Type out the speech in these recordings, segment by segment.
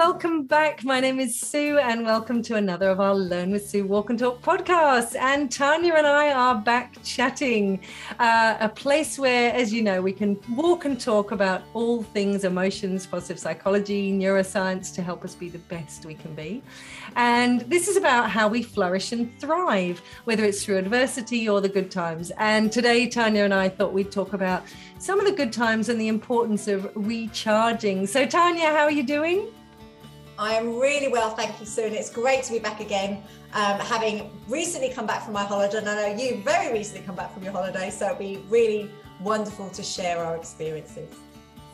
welcome back. My name is Sue, and welcome to another of our Learn with Sue Walk and Talk podcasts. And Tanya and I are back chatting, uh, a place where, as you know, we can walk and talk about all things emotions, positive psychology, neuroscience to help us be the best we can be. And this is about how we flourish and thrive, whether it's through adversity or the good times. And today, Tanya and I thought we'd talk about some of the good times and the importance of recharging. So, Tanya, how are you doing? I am really well, thank you, Sue. And it's great to be back again, um, having recently come back from my holiday. And I know you very recently come back from your holiday, so it'll be really wonderful to share our experiences.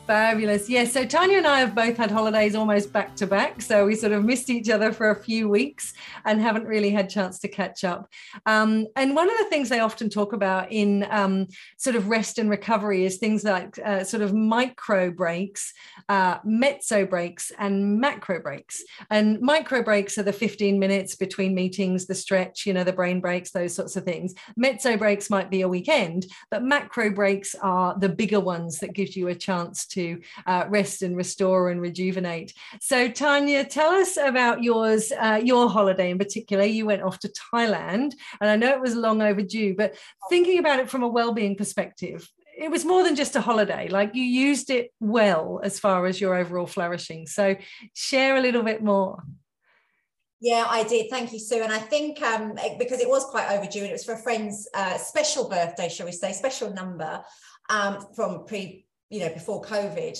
Fabulous. Yes. So Tanya and I have both had holidays almost back to back. So we sort of missed each other for a few weeks and haven't really had chance to catch up. Um, and one of the things they often talk about in um, sort of rest and recovery is things like uh, sort of micro breaks, uh, mezzo breaks, and macro breaks. And micro breaks are the 15 minutes between meetings, the stretch, you know, the brain breaks, those sorts of things. Mezzo breaks might be a weekend, but macro breaks are the bigger ones that gives you a chance to to uh, rest and restore and rejuvenate. So, Tanya, tell us about yours, uh, your holiday in particular. You went off to Thailand, and I know it was long overdue, but thinking about it from a well-being perspective, it was more than just a holiday. Like you used it well as far as your overall flourishing. So, share a little bit more. Yeah, I did. Thank you, Sue. And I think um, because it was quite overdue and it was for a friend's uh, special birthday, shall we say, special number um, from pre you know, before COVID.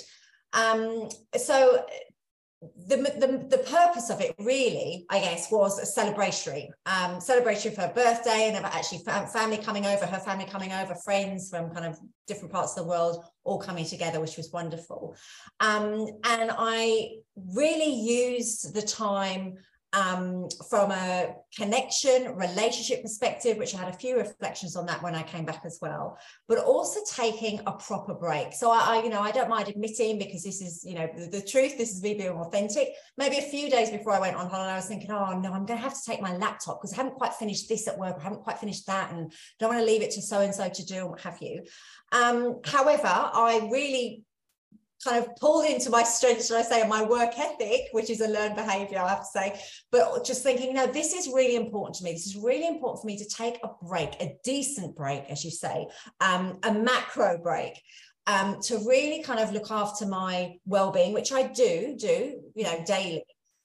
Um, so the, the, the purpose of it really, I guess, was a celebratory, um, celebratory for her birthday and actually family coming over, her family coming over, friends from kind of different parts of the world all coming together, which was wonderful. Um, and I really used the time um, from a connection, relationship perspective, which I had a few reflections on that when I came back as well, but also taking a proper break. So I, I you know, I don't mind admitting because this is, you know, the, the, truth, this is me being authentic. Maybe a few days before I went on holiday, I was thinking, oh no, I'm going to have to take my laptop because I haven't quite finished this at work. I haven't quite finished that and don't want to leave it to so-and-so to do and what have you. Um, however, I really kind of pulled into my strength, should I say, my work ethic, which is a learned behavior, I have to say. But just thinking, no, this is really important to me. This is really important for me to take a break, a decent break, as you say, um, a macro break. Um, to really kind of look after my well-being, which I do do, you know, daily,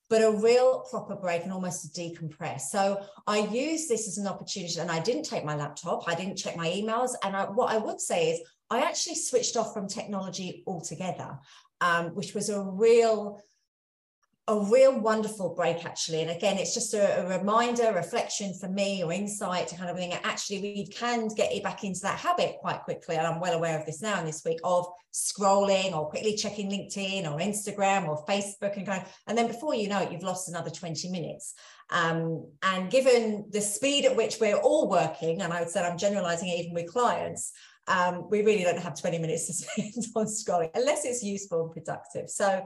but a real proper break and almost decompress. So I use this as an opportunity, and I didn't take my laptop, I didn't check my emails, and I, what I would say is I actually switched off from technology altogether, um, which was a real a real wonderful break actually. And again it's just a, a, reminder reflection for me or insight to kind of think actually we can get it back into that habit quite quickly. And i'm well aware of this now in this week of scrolling or quickly checking linkedin or instagram or facebook and going and then before you know it you've lost another 20 minutes. Um, and given the speed at which we're all working and i would say i'm generalizing it even with clients um, we really don't have 20 minutes to spend on scrolling unless it's useful and productive. So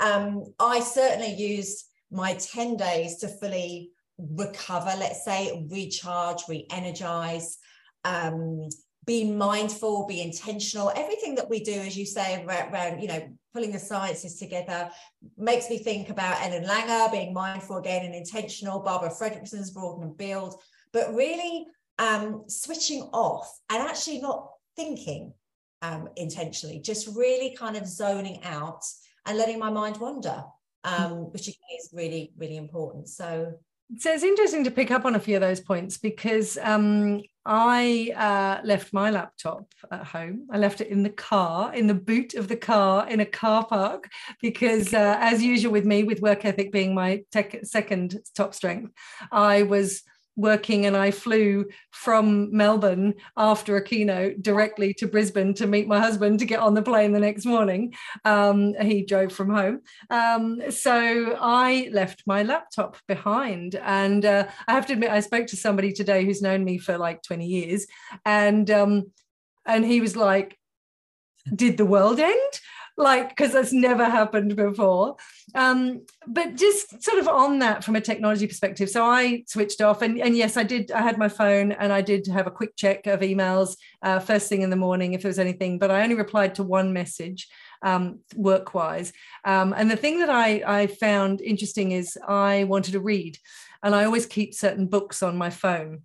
um, I certainly used my 10 days to fully recover, let's say, recharge, re energize, um, be mindful, be intentional. Everything that we do, as you say, around, you know, pulling the sciences together makes me think about Ellen Langer, being mindful again and intentional, Barbara Fredrickson's Broaden and Build, but really um, switching off and actually not thinking um, intentionally, just really kind of zoning out and letting my mind wander, um, which is really, really important. So, so it's interesting to pick up on a few of those points because um, I uh, left my laptop at home. I left it in the car, in the boot of the car, in a car park, because uh, as usual with me, with work ethic being my tech, second top strength, I was working and I flew from Melbourne after a keynote directly to Brisbane to meet my husband to get on the plane the next morning. Um, he drove from home. Um, so I left my laptop behind. And uh, I have to admit, I spoke to somebody today who's known me for like 20 years. And, um, and he was like, did the world end? Like because that's never happened before. Um, but just sort of on that from a technology perspective. So I switched off, and, and yes, I did. I had my phone, and I did have a quick check of emails uh, first thing in the morning if there was anything. But I only replied to one message um, work wise. Um, and the thing that I, I found interesting is I wanted to read, and I always keep certain books on my phone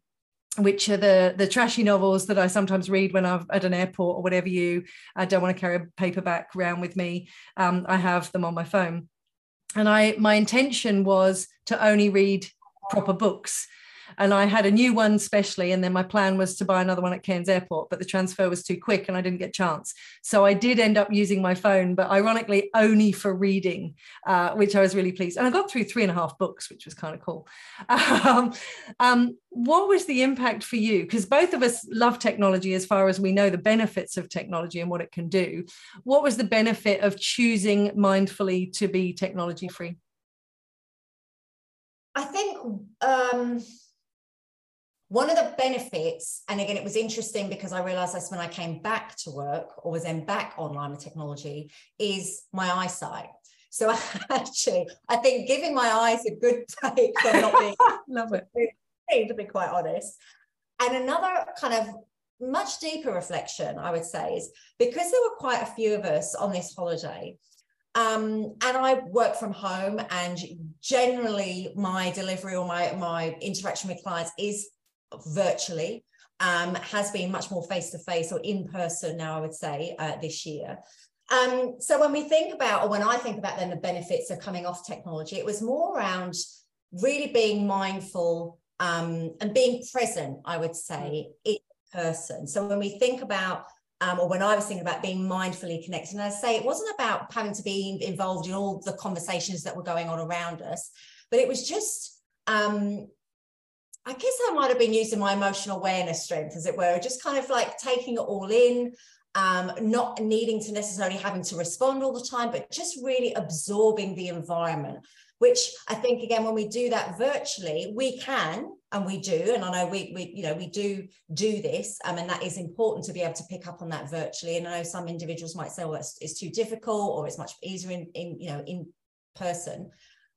which are the the trashy novels that I sometimes read when I'm at an airport or whatever you I don't want to carry a paperback around with me. Um, I have them on my phone. And I my intention was to only read proper books and I had a new one specially, and then my plan was to buy another one at Cairns Airport, but the transfer was too quick and I didn't get a chance. So I did end up using my phone, but ironically only for reading, uh, which I was really pleased. And I got through three and a half books, which was kind of cool. Um, um, what was the impact for you? Because both of us love technology as far as we know the benefits of technology and what it can do. What was the benefit of choosing mindfully to be technology free? I think um, one of the benefits, and again, it was interesting because I realized this when I came back to work or was then back online with technology, is my eyesight. So actually, I think giving my eyes a good break from not being love it to be quite honest. And another kind of much deeper reflection, I would say, is because there were quite a few of us on this holiday. Um, and I work from home, and generally my delivery or my my interaction with clients is virtually um, has been much more face to face or in person now, I would say, uh, this year. Um, so when we think about, or when I think about then the benefits of coming off technology, it was more around really being mindful um, and being present, I would say, in person. So when we think about, um, or when I was thinking about being mindfully connected, and I say it wasn't about having to be involved in all the conversations that were going on around us, but it was just um, I guess I might have been using my emotional awareness strength, as it were, just kind of like taking it all in, um, not needing to necessarily having to respond all the time, but just really absorbing the environment. Which I think again, when we do that virtually, we can and we do, and I know we we you know we do do this, um, and that is important to be able to pick up on that virtually. And I know some individuals might say, "Well, it's, it's too difficult," or "It's much easier in in you know in person,"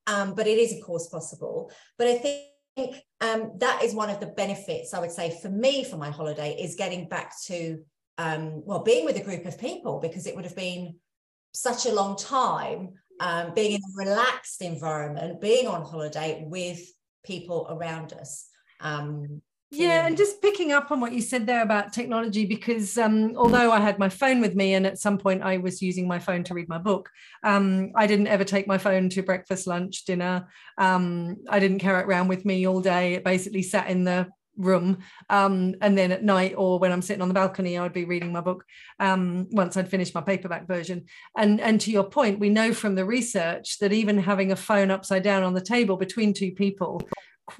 um, but it is of course possible. But I think think um, that is one of the benefits I would say for me for my holiday is getting back to um, well being with a group of people because it would have been such a long time um, being in a relaxed environment, being on holiday with people around us. Um, yeah, and just picking up on what you said there about technology, because um, although I had my phone with me, and at some point I was using my phone to read my book, um, I didn't ever take my phone to breakfast, lunch, dinner. Um, I didn't carry it around with me all day. It basically sat in the room um, and then at night or when i'm sitting on the balcony i would be reading my book um, once i'd finished my paperback version and and to your point we know from the research that even having a phone upside down on the table between two people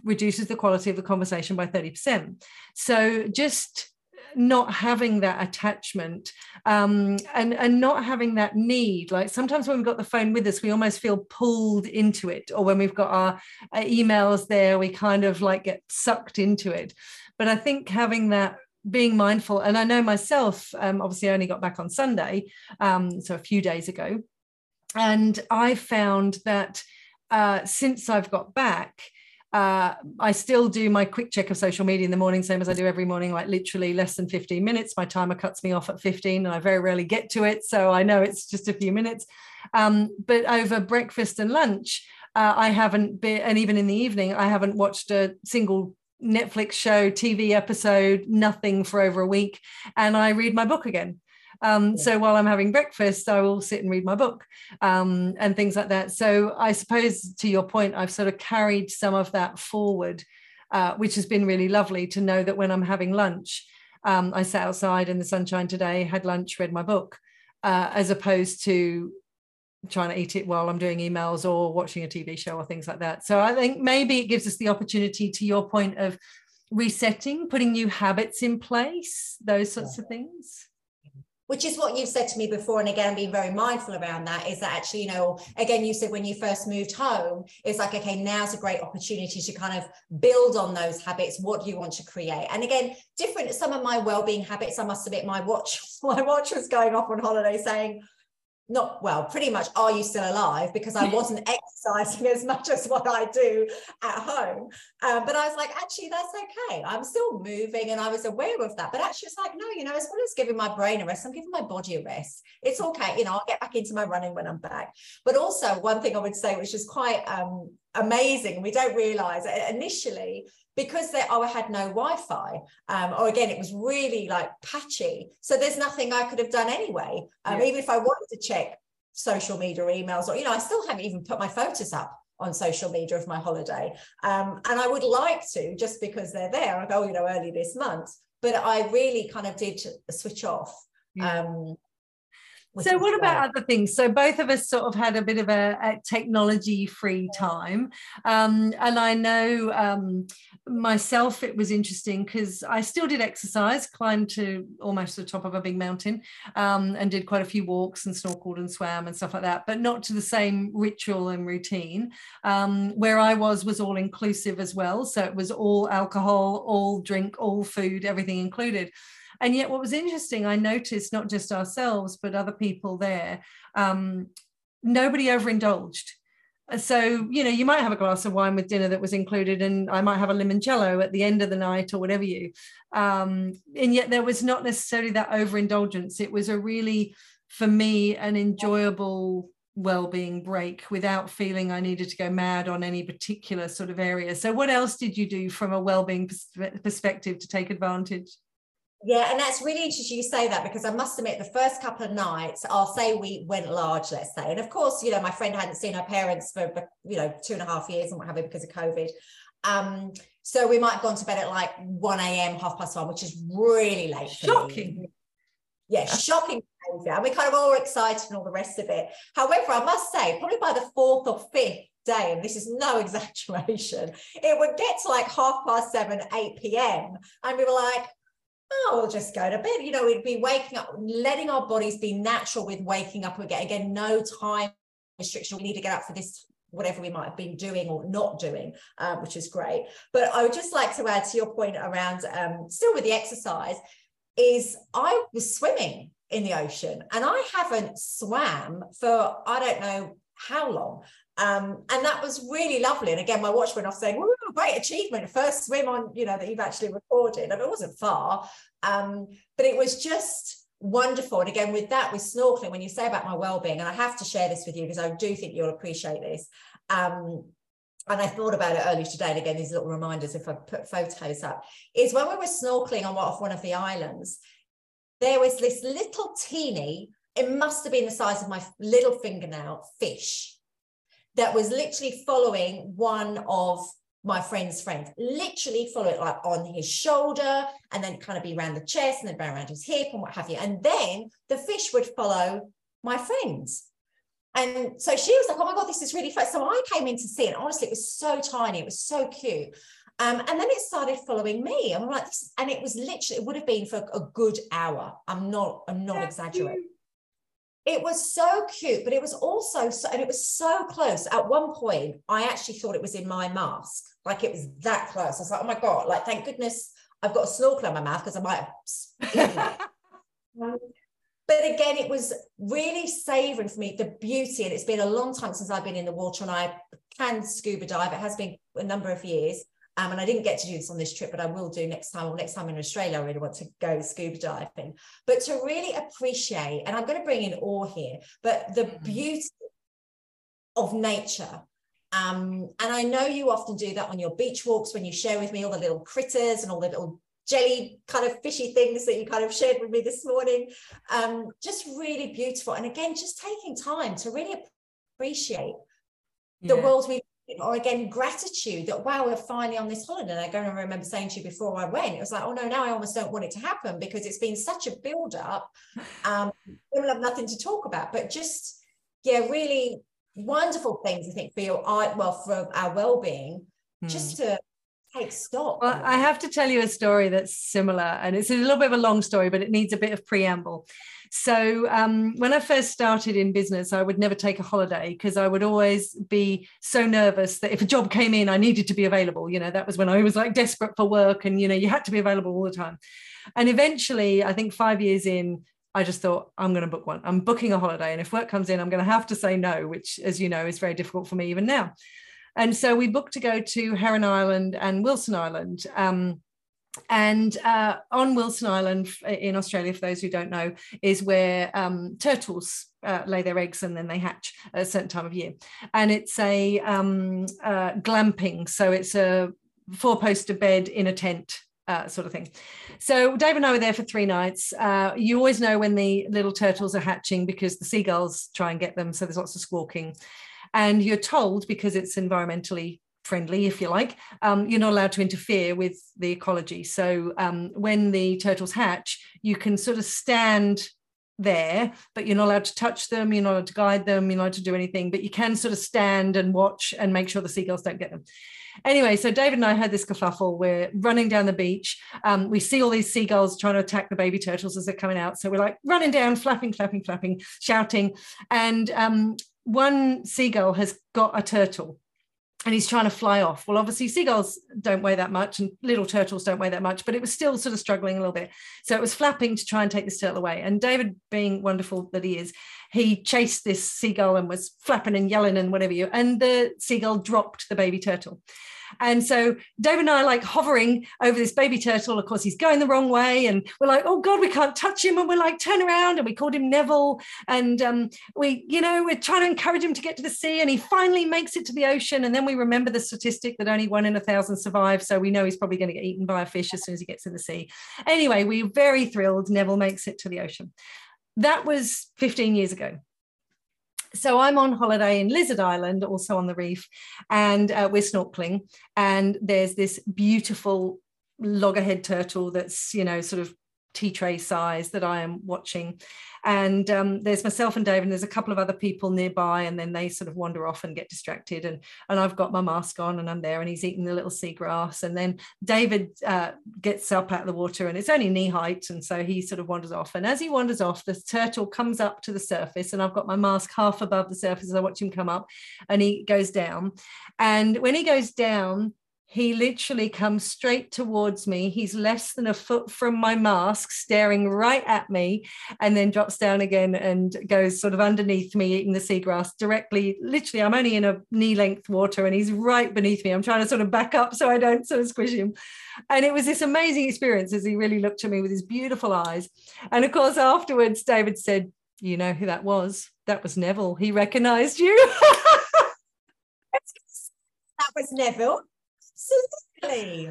reduces the quality of the conversation by 30%. So just not having that attachment um, and and not having that need like sometimes when we've got the phone with us we almost feel pulled into it or when we've got our, emails there we kind of like get sucked into it but i think having that being mindful and i know myself um, obviously i only got back on sunday um, so a few days ago and i found that uh, since i've got back uh, I still do my quick check of social media in the morning, same as I do every morning, like literally less than 15 minutes. My timer cuts me off at 15 and I very rarely get to it. So I know it's just a few minutes. Um, but over breakfast and lunch, uh, I haven't been, and even in the evening, I haven't watched a single Netflix show, TV episode, nothing for over a week. And I read my book again. Um. So while I'm having breakfast, I will sit and read my book um, and things like that. So I suppose to your point, I've sort of carried some of that forward, uh, which has been really lovely to know that when I'm having lunch, um, I sat outside in the sunshine today, had lunch, read my book, uh, as opposed to trying to eat it while I'm doing emails or watching a TV show or things like that. So I think maybe it gives us the opportunity, to your point of resetting, putting new habits in place, those sorts yeah. of things which is what you've said to me before and again being very mindful around that is that actually you know again you said when you first moved home it's like okay now's a great opportunity to kind of build on those habits what do you want to create? And again different some of my well-being habits i must admit my watch my watch was going off on holiday saying not well, pretty much, are you still alive? Because I wasn't exercising as much as what I do at home. Um, but I was like, actually, that's okay. I'm still moving and I was aware of that. But actually, it's like, no, you know, as well as giving my brain a rest, I'm giving my body a rest. It's okay. You know, I'll get back into my running when I'm back. But also, one thing I would say, which is quite um, amazing, we don't realize initially, because they oh I had no Wi-Fi, um, or again it was really like patchy. So there's nothing I could have done anyway. Um, yeah. Even if I wanted to check social media emails, or you know, I still haven't even put my photos up on social media of my holiday. Um, and I would like to just because they're there. I go, you know, early this month, but I really kind of did switch off. Yeah. Um, so what about other things? So both of us sort of had a bit of a, a technology free time. Um, and i know um, myself it was interesting because i still did exercise climbed to almost the top of a big mountain um, and did quite a few walks and snorkeled and swam and stuff like that but not to the same ritual and routine. Um, where i was was all inclusive as well. So it was all alcohol all drink all food everything included and yet, what was interesting, I noticed not just ourselves, but other people there, um, nobody overindulged. Uh, so, you know, you might have a glass of wine with dinner that was included, and I might have a limoncello at the end of the night or whatever you. Um, and yet, there was not necessarily that overindulgence. It was a really, for me, an enjoyable well-being break without feeling I needed to go mad on any particular sort of area. So what else did you do from a well-being perspective to take advantage? Yeah, and that's really interesting you say that because I must admit, the first couple of nights, I'll say we went large, let's say. And of course, you know, my friend hadn't seen her parents for, you know, two and a half years and what have you because of COVID. Um, so we might have gone to bed at like 1 a.m., half past one, which is really late. Shocking. Yeah, shocking behavior. And we kind of all were excited and all the rest of it. However, I must say, probably by the fourth or fifth day, and this is no exaggeration, it would get to like half past seven, 8 p.m. And we were like, oh, we'll just go to bed. You know, we'd be waking up, letting our bodies be natural with waking up again. Again, no time restriction. We need to get up for this, whatever we might have been doing or not doing, um, which is great. But I would just like to add to your point around um, still with the exercise, is I was swimming in the ocean and I haven't swam for I don't know how long. Um, and that was really lovely. And again, my watch went off saying, great achievement, first swim on, you know, that you've actually recorded. I mean, it wasn't far, um, but it was just wonderful. And again, with that, with snorkeling, when you say about my well-being, and I have to share this with you because I do think you'll appreciate this. Um, and I thought about it earlier today, and again, these little reminders if I put photos up, is when we were snorkeling on off one of the islands, there was this little teeny, it must have been the size of my little fingernail fish that was literally following one of my friend's friend, literally follow it like on his shoulder and then kind of be around the chest and then around his hip and what have you. And then the fish would follow my friends. And so she was like, oh my God, this is really fun. So I came in to see it. Honestly, it was so tiny. It was so cute. Um, and then it started following me. I'm like, this, and it was literally, it would have been for a good hour. I'm not, I'm not exaggerating it was so cute, but it was also so, and it was so close. At one point, I actually thought it was in my mask, like it was that close. I was like, oh my God, like, thank goodness I've got a snorkel in my mouth because I might have. but again, it was really savoring for me the beauty, and it's been a long time since I've been in the water, and I can scuba dive. It has been a number of years. Um, and I didn't get to do this on this trip, but I will do next time. Or next time in Australia, I really want to go scuba diving. But to really appreciate, and I'm going to bring in awe here, but the mm-hmm. beauty of nature. Um, and I know you often do that on your beach walks when you share with me all the little critters and all the little jelly kind of fishy things that you kind of shared with me this morning. Um, just really beautiful. And again, just taking time to really appreciate the world we live in, or again gratitude that wow we're finally on this holiday and i don't remember saying to you before i went it was like oh no now i almost don't want it to happen because it's been such a build up um we'll have nothing to talk about but just yeah really wonderful things i think for your art well for our well-being hmm. just to take stock well i have to tell you a story that's similar and it's a little bit of a long story but it needs a bit of preamble so um, when I first started in business, I would never take a holiday because I would always be so nervous that if a job came in, I needed to be available. You know, that was when I was like desperate for work and, you know, you had to be available all the time. And eventually, I think five years in, I just thought, I'm going to book one. I'm booking a holiday. And if work comes in, I'm going to have to say no, which, as you know, is very difficult for me even now. And so we booked to go to Heron Island and Wilson Island. Um, and uh, on Wilson Island in Australia, for those who don't know, is where um, turtles uh, lay their eggs and then they hatch at a certain time of year. And it's a um, uh, glamping, so it's a four-poster bed in a tent uh, sort of thing. So Dave and I were there for three nights. Uh, you always know when the little turtles are hatching because the seagulls try and get them. So there's lots of squawking. And you're told because it's environmentally friendly, if you like, um, you're not allowed to interfere with the ecology. So um, when the turtles hatch, you can sort of stand there, but you're not allowed to touch them, you're not allowed to guide them, you're not allowed to do anything, but you can sort of stand and watch and make sure the seagulls don't get them. Anyway, so David and I had this kerfuffle. We're running down the beach. Um, we see all these seagulls trying to attack the baby turtles as they're coming out. So we're like running down, flapping, flapping, flapping, shouting. And um, one seagull has got a turtle and he's trying to fly off. Well, obviously, seagulls don't weigh that much, and little turtles don't weigh that much, but it was still sort of struggling a little bit. So it was flapping to try and take this turtle away. And David, being wonderful that he is, he chased this seagull and was flapping and yelling and whatever you, and the seagull dropped the baby turtle. And so David and I are like hovering over this baby turtle. Of course, he's going the wrong way. And we're like, oh God, we can't touch him. And we're like, turn around. And we called him Neville. And um, we, you know, we're trying to encourage him to get to the sea. And he finally makes it to the ocean. And then we remember the statistic that only one in a thousand survive. So we know he's probably going to get eaten by a fish as soon as he gets in the sea. Anyway, we we're very thrilled. Neville makes it to the ocean. That was 15 years ago so I'm on holiday in Lizard Island, also on the reef, and uh, we're snorkeling. And there's this beautiful loggerhead turtle that's, you know, sort of tea tray size that I am watching. And um, there's myself and Dave, and there's a couple of other people nearby, and then they sort of wander off and get distracted. And and I've got my mask on, and I'm there, and he's eating the little seagrass. And then David uh, gets up out of the water, and it's only knee height, and so he sort of wanders off. And as he wanders off, the turtle comes up to the surface, and I've got my mask half above the surface as I watch him come up, and he goes down. And when he goes down, he literally comes straight towards me. He's less than a foot from my mask, staring right at me, and then drops down again and goes sort of underneath me, eating the seagrass directly. Literally, I'm only in a knee length water and he's right beneath me. I'm trying to sort of back up so I don't sort of squish him. And it was this amazing experience as he really looked at me with his beautiful eyes. And of course, afterwards, David said, You know who that was? That was Neville. He recognized you. that was Neville. Absolutely.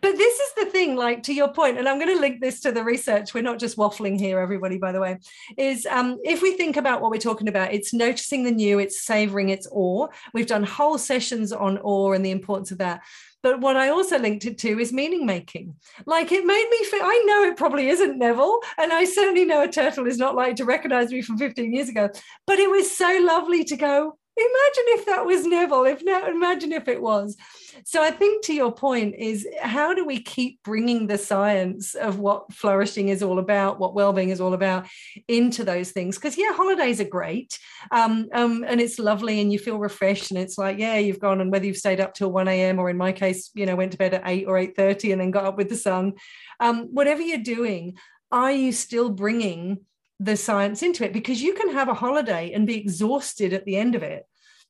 But this is the thing, like to your point, and I'm going to link this to the research. We're not just waffling here, everybody, by the way. Is um, if we think about what we're talking about, it's noticing the new, it's savoring, it's awe. We've done whole sessions on awe and the importance of that. But what I also linked it to is meaning making. Like it made me feel, I know it probably isn't Neville, and I certainly know a turtle is not like to recognize me from 15 years ago, but it was so lovely to go, imagine if that was Neville, if now imagine if it was. So I think to your point is how do we keep bringing the science of what flourishing is all about, what well-being is all about into those things? Because yeah, holidays are great. Um, um, and it's lovely and you feel refreshed and it's like, yeah, you've gone and whether you've stayed up till 1 a.m. or in my case, you know, went to bed at 8 or 8.30 and then got up with the sun. Um, whatever you're doing, are you still bringing the science into it because you can have a holiday and be exhausted at the end of it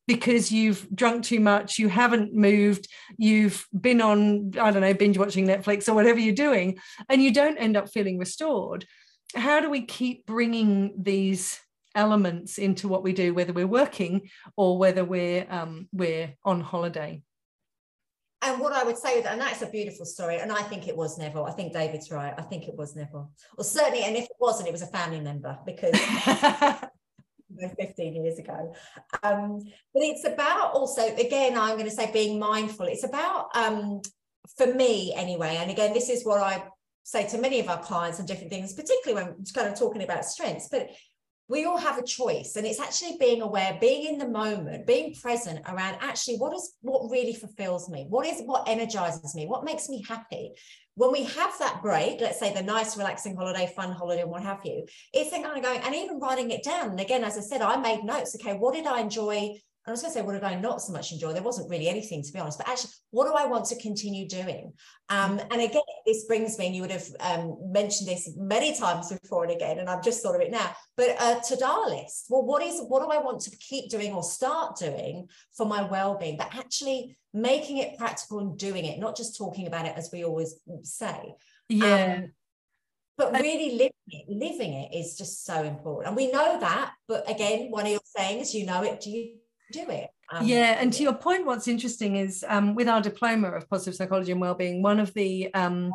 because you've drunk too much, you haven't moved, you've been on, I don't know, binge watching Netflix or whatever you're doing, and you don't end up feeling restored. How do we keep bringing these elements into what we do, whether we're working or whether we're um, we're on holiday? And what I would say, is, and that's a beautiful story, and I think it was Neville. I think David's right. I think it was Neville. Well, certainly, and if it wasn't, it was a family member because 15 years ago. Um, but it's about also, again, I'm going to say being mindful. It's about, um, for me anyway, and again, this is what I say to many of our clients and different things, particularly when kind of talking about strengths, but we all have a choice and it's actually being aware being in the moment being present around actually what is what really fulfills me what is what energizes me what makes me happy when we have that break, let's say the nice, relaxing holiday, fun holiday, and what have you, it's then kind of going and even writing it down. And again, as I said, I made notes. Okay, what did I enjoy I was going to say, what did I not so much enjoy? There wasn't really anything, to be honest. But actually, what do I want to continue doing? Um, and again, this brings me, and you would have um, mentioned this many times before and again, and I've just thought of it now. But a to-do list. Well, what is what do I want to keep doing or start doing for my well-being? But actually making it practical and doing it, not just talking about it as we always say. Yeah. Um, but really living it, living it is just so important. And we know that, but again, one of your sayings, you know it, do you do it. Um, yeah, and to your point, what's interesting is um, with our diploma of positive psychology and wellbeing, one of the um,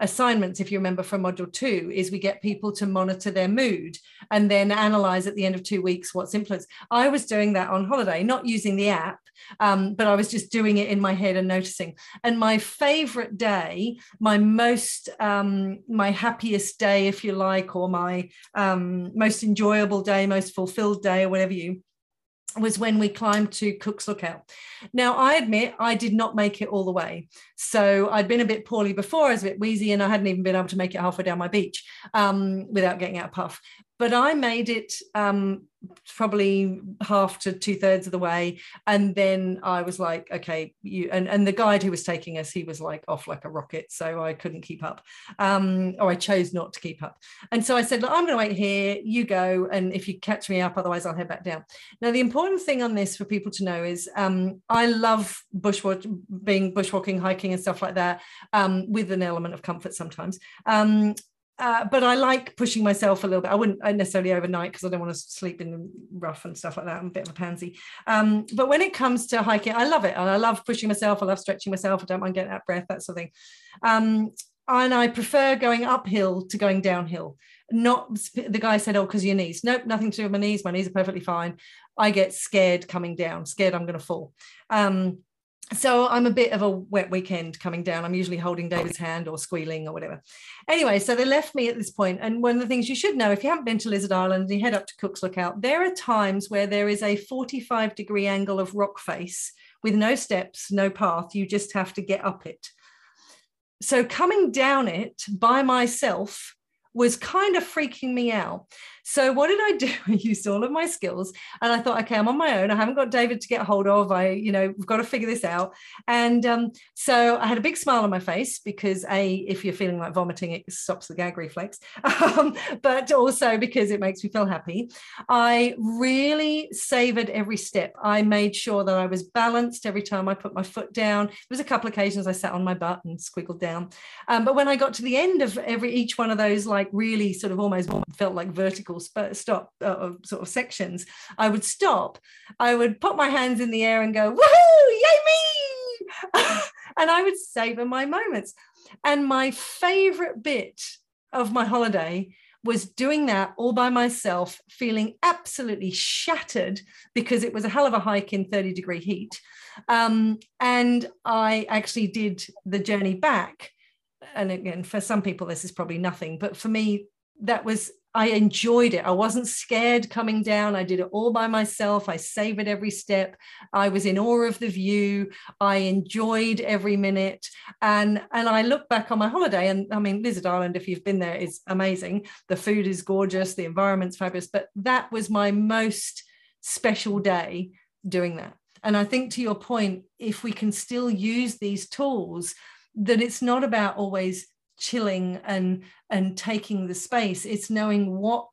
assignments, if you remember from module two, is we get people to monitor their mood and then analyze at the end of two weeks what's influenced. I was doing that on holiday, not using the app, um, but I was just doing it in my head and noticing. And my favorite day, my most, um, my happiest day, if you like, or my um, most enjoyable day, most fulfilled day, or whatever you was when we climbed to Cook's Lookout. Now, I admit I did not make it all the way. So I'd been a bit poorly before, I was a bit wheezy, and I hadn't even been able to make it halfway down my beach um, without getting out of puff. But I made it um, probably half to two thirds of the way and then i was like okay you and, and the guide who was taking us he was like off like a rocket so i couldn't keep up um or i chose not to keep up and so i said i'm going to wait here you go and if you catch me up otherwise i'll head back down now the important thing on this for people to know is um i love bushwalk being bushwalking hiking and stuff like that um with an element of comfort sometimes um uh, but I like pushing myself a little bit. I wouldn't necessarily overnight because I don't want to sleep in the rough and stuff like that. I'm a bit of a pansy. Um, but when it comes to hiking, I love it. And I love pushing myself. I love stretching myself. I don't mind getting out breath, that sort of thing. Um, and I prefer going uphill to going downhill. Not the guy said, oh, because your knees. Nope, nothing to do with my knees. My knees are perfectly fine. I get scared coming down, scared I'm going to fall. Um, so I'm a bit of a wet weekend coming down. I'm usually holding David's hand or squealing or whatever. Anyway, so they left me at this point. And one of the things you should know if you haven't been to Lizard Island and you head up to Cook's Lookout, there are times where there is a 45 degree angle of rock face with no steps, no path. You just have to get up it. So coming down it by myself was kind of freaking me out. So what did I do? I used all of my skills and I thought, okay, I'm on my own. I haven't got David to get hold of. I, you know, we've got to figure this out. And um, so I had a big smile on my face because a, if you're feeling like vomiting, it stops the gag reflex, um, but also because it makes me feel happy. I really savored every step. I made sure that I was balanced every time I put my foot down. There was a couple of occasions I sat on my butt and squiggled down. Um, but when I got to the end of every each one of those, like really sort of almost felt like vertical stop uh, sort of sections, I would stop. I would put my hands in the air and go, woohoo, yay me! and I would savor my moments. And my favorite bit of my holiday was doing that all by myself, feeling absolutely shattered because it was a hell of a hike in 30 degree heat. Um, and I actually did the journey back. And again, for some people, this is probably nothing, but for me, that was I enjoyed it. I wasn't scared coming down. I did it all by myself. I savored every step. I was in awe of the view. I enjoyed every minute. And and I look back on my holiday, and I mean, Lizard Island, if you've been there, is amazing. The food is gorgeous, the environment's fabulous. But that was my most special day doing that. And I think to your point, if we can still use these tools, that it's not about always chilling and and taking the space. It's knowing what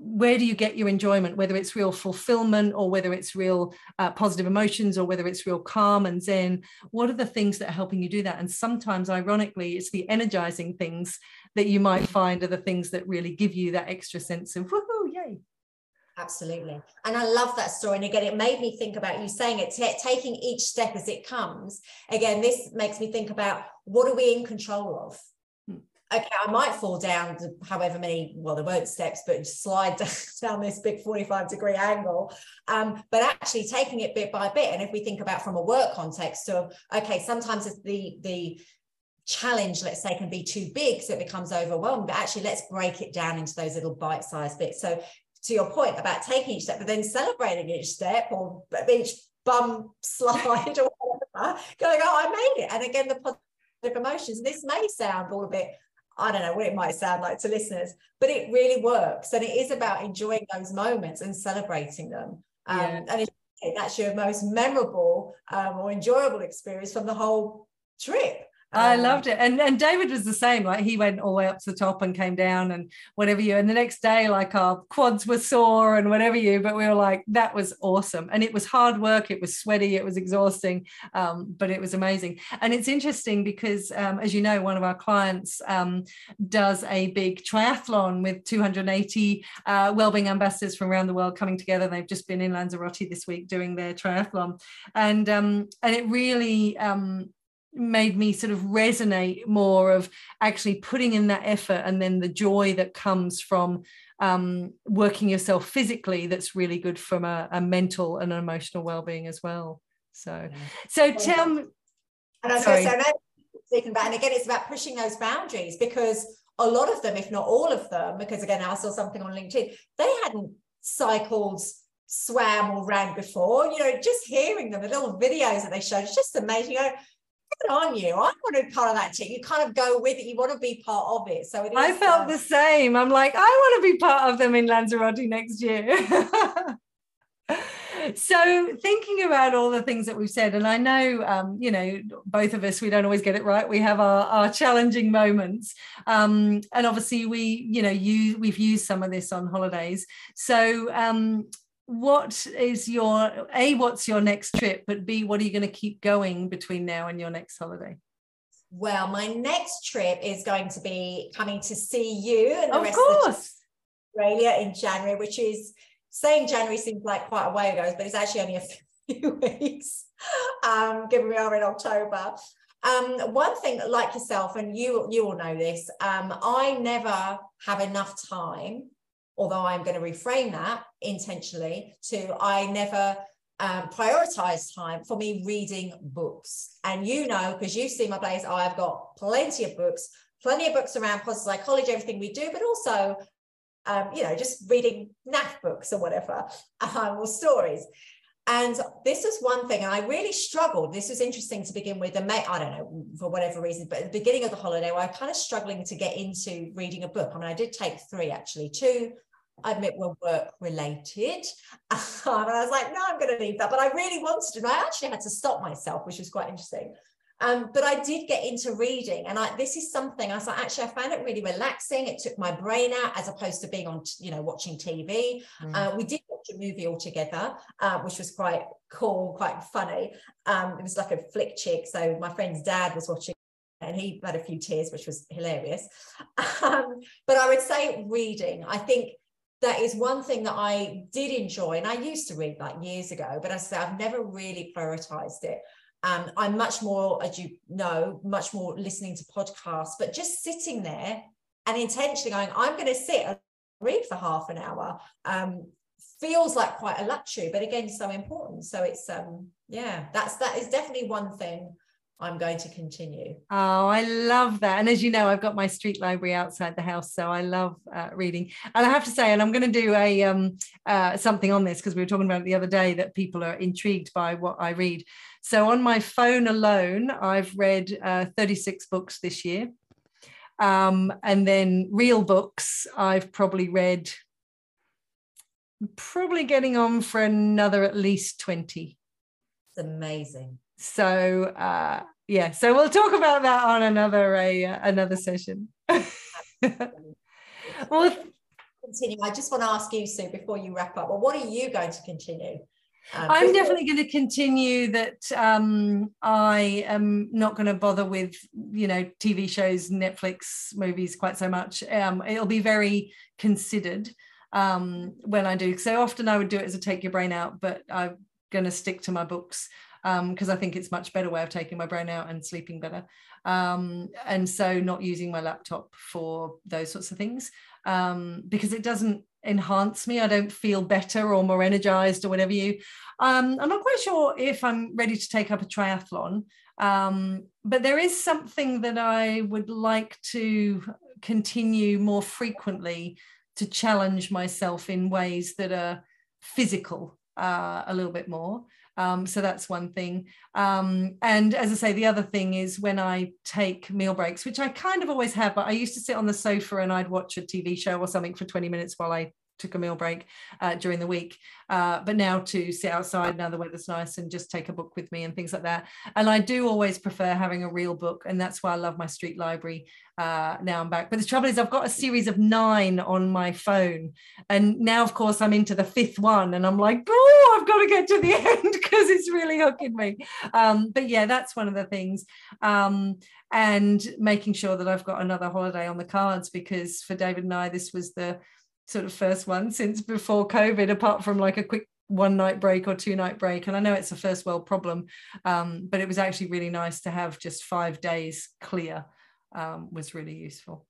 where do you get your enjoyment whether it's real fulfillment or whether it's real uh, positive emotions or whether it's real calm and zen. What are the things that are helping you do that? And sometimes ironically it's the energizing things that you might find are the things that really give you that extra sense of woohoo absolutely. And i love that story. And again it made me think about you saying it t- taking each step as it comes. Again this makes me think about what are we in control of? Hmm. okay i might fall down however many well there weren't steps but slide down this big 45 degree angle. Um, but actually taking it bit by bit. And if we think about from a work context of okay sometimes it's the the challenge let's say can be too big so it becomes overwhelming but actually let's break it down into those little bite-sized bits. So to your point about taking each step, but then celebrating each step or each bum slide or whatever, going, oh, I made it. And again, the positive emotions. This may sound all a bit, I don't know what it might sound like to listeners, but it really works. And it is about enjoying those moments and celebrating them. Um, yeah. And it's that's your most memorable um, or enjoyable experience from the whole trip. I um, loved it. And and David was the same. Like he went all the way up to the top and came down and whatever you. And the next day, like our quads were sore and whatever you, but we were like, that was awesome. And it was hard work, it was sweaty, it was exhausting, um, but it was amazing. And it's interesting because um, as you know, one of our clients um, does a big triathlon with 280 uh, wellbeing ambassadors from around the world coming together. They've just been in Lanzarote this week doing their triathlon. And um, and it really um, made me sort of resonate more of actually putting in that effort and then the joy that comes from um, working yourself physically that's really good from a, a mental and an emotional well-being as well. So so tell me and I was going to say speaking about and again it's about pushing those boundaries because a lot of them if not all of them because again I saw something on LinkedIn they hadn't cycled swam or ran before you know just hearing them the little videos that they showed it's just amazing you know good on you. I want to be part of that team. You kind of go with it. You want to be part of it. So it I felt um, the same. I'm like, I want to be part of them in Lanzarote next year. so thinking about all the things that we've said and i know um, you know both of us we don't always get it right we have our, our challenging moments um, and obviously we you know you we've used some of this on holidays so um, what is your a what's your next trip but b what are you going to keep going between now and your next holiday well my next trip is going to be coming to see you and the of rest course. of australia in january which is saying january seems like quite a way ago but it's actually only a few weeks um given we are in october um, one thing like yourself and you you all know this um, i never have enough time although I'm going to reframe that intentionally to I never um, prioritize time for me reading books. And you know, because you see my place, I've got plenty of books, plenty of books around positive psychology, everything we do, but also, um, you know, just reading NAF books or whatever, um, or stories. And this is one thing, and I really struggled. This was interesting to begin with. And I don't know for whatever reason, but at the beginning of the holiday, I was kind of struggling to get into reading a book. I mean, I did take three actually, two I admit were work related. and I was like, no, I'm going to leave that. But I really wanted to. And I actually had to stop myself, which was quite interesting. Um, but I did get into reading, and I, this is something I was like, actually, I found it really relaxing. It took my brain out as opposed to being on, you know, watching TV. Mm. Uh, we did watch a movie all together, uh, which was quite cool, quite funny. Um, it was like a flick chick. So my friend's dad was watching and he had a few tears, which was hilarious. Um, but I would say reading. I think that is one thing that I did enjoy. And I used to read like years ago, but I say, I've never really prioritized it. Um, I'm much more, as you know, much more listening to podcasts, but just sitting there and intentionally going, I'm going to sit and read for half an hour um, feels like quite a luxury, but again, so important. So it's, um, yeah, that's, that is definitely one thing I'm going to continue. Oh, I love that. And as you know, I've got my street library outside the house, so I love uh, reading. And I have to say, and I'm going to do a um, uh, something on this because we were talking about it the other day that people are intrigued by what I read. So on my phone alone, I've read uh, 36 books this year. Um, and then real books, I've probably read probably getting on for another at least 20. It's amazing so uh, yeah so we'll talk about that on another a uh, another session well continue i just want to ask you sue before you wrap up well what are you going to continue um, I'm definitely going to continue that. Um, I am not going to bother with, you know, TV shows, Netflix movies quite so much. Um, it'll be very considered um, when I do. So often I would do it as a take your brain out, but I'm going to stick to my books because um, I think it's much better way of taking my brain out and sleeping better. Um, and so not using my laptop for those sorts of things um, because it doesn't enhance me. I don't feel better or more energized or whatever you. Um, I'm not quite sure if I'm ready to take up a triathlon, um, but there is something that I would like to continue more frequently to challenge myself in ways that are physical uh, a little bit more. Um, so that's one thing. Um, and as I say, the other thing is when I take meal breaks, which I kind of always have, but I used to sit on the sofa and I'd watch a TV show or something for 20 minutes while I took a meal break uh, during the week. Uh, but now to sit outside now the weather's nice and just take a book with me and things like that. And I do always prefer having a real book, and that's why I love my street library. Uh, now I'm back. But the trouble is, I've got a series of nine on my phone, and now, of course, I'm into the fifth one, and I'm like, oh, I've got to get to the end because it's really hooking me. Um, but yeah, that's one of the things. Um, and making sure that I've got another holiday on the cards because for David and I, this was the sort of first one since before COVID, apart from like a quick one night break or two night break. And I know it's a first world problem, um, but it was actually really nice to have just five days clear um, was really useful.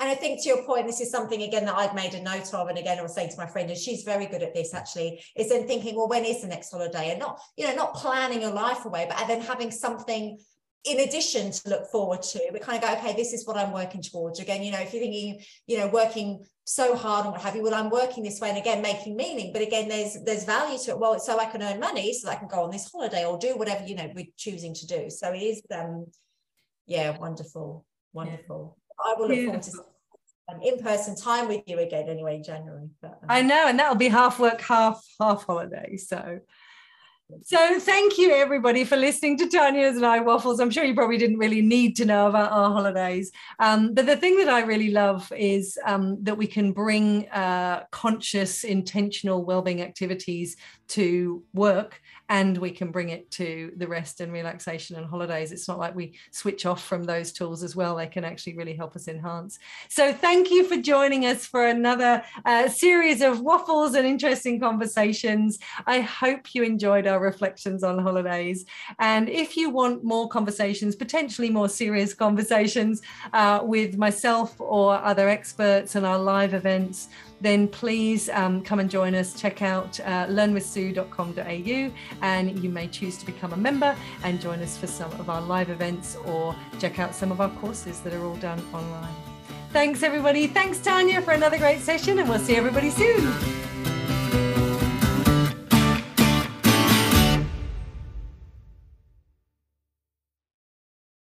And I think to your point, this is something again that I've made a note of. And again, I was saying to my friend, and she's very good at this actually, is then thinking, well, when is the next holiday? And not, you know, not planning your life away, but then having something in addition to look forward to, we kind of go, okay, this is what I'm working towards. Again, you know, if you're thinking, you know, working so hard and what have you, well, I'm working this way and again making meaning. But again, there's there's value to it. Well, so I can earn money so I can go on this holiday or do whatever, you know, we're choosing to do. So it is um yeah, wonderful, wonderful. Yeah. I will look Beautiful. forward to um, in-person time with you again anyway in January. But, um, I know, and that'll be half work, half half holiday. So so thank you everybody for listening to Tanya's and I waffles. I'm sure you probably didn't really need to know about our holidays, um, but the thing that I really love is um, that we can bring uh, conscious, intentional well-being activities to work and we can bring it to the rest and relaxation and holidays. It's not like we switch off from those tools as well. They can actually really help us enhance. So thank you for joining us for another uh, series of waffles and interesting conversations. I hope you enjoyed our reflections on holidays. And if you want more conversations, potentially more serious conversations uh, with myself or other experts and our live events, then please um, come and join us. Check out uh, learnwithsue.com.au and you may choose to become a member and join us for some of our live events or check out some of our courses that are all done online. Thanks, everybody. Thanks, Tanya, for another great session, and we'll see everybody soon.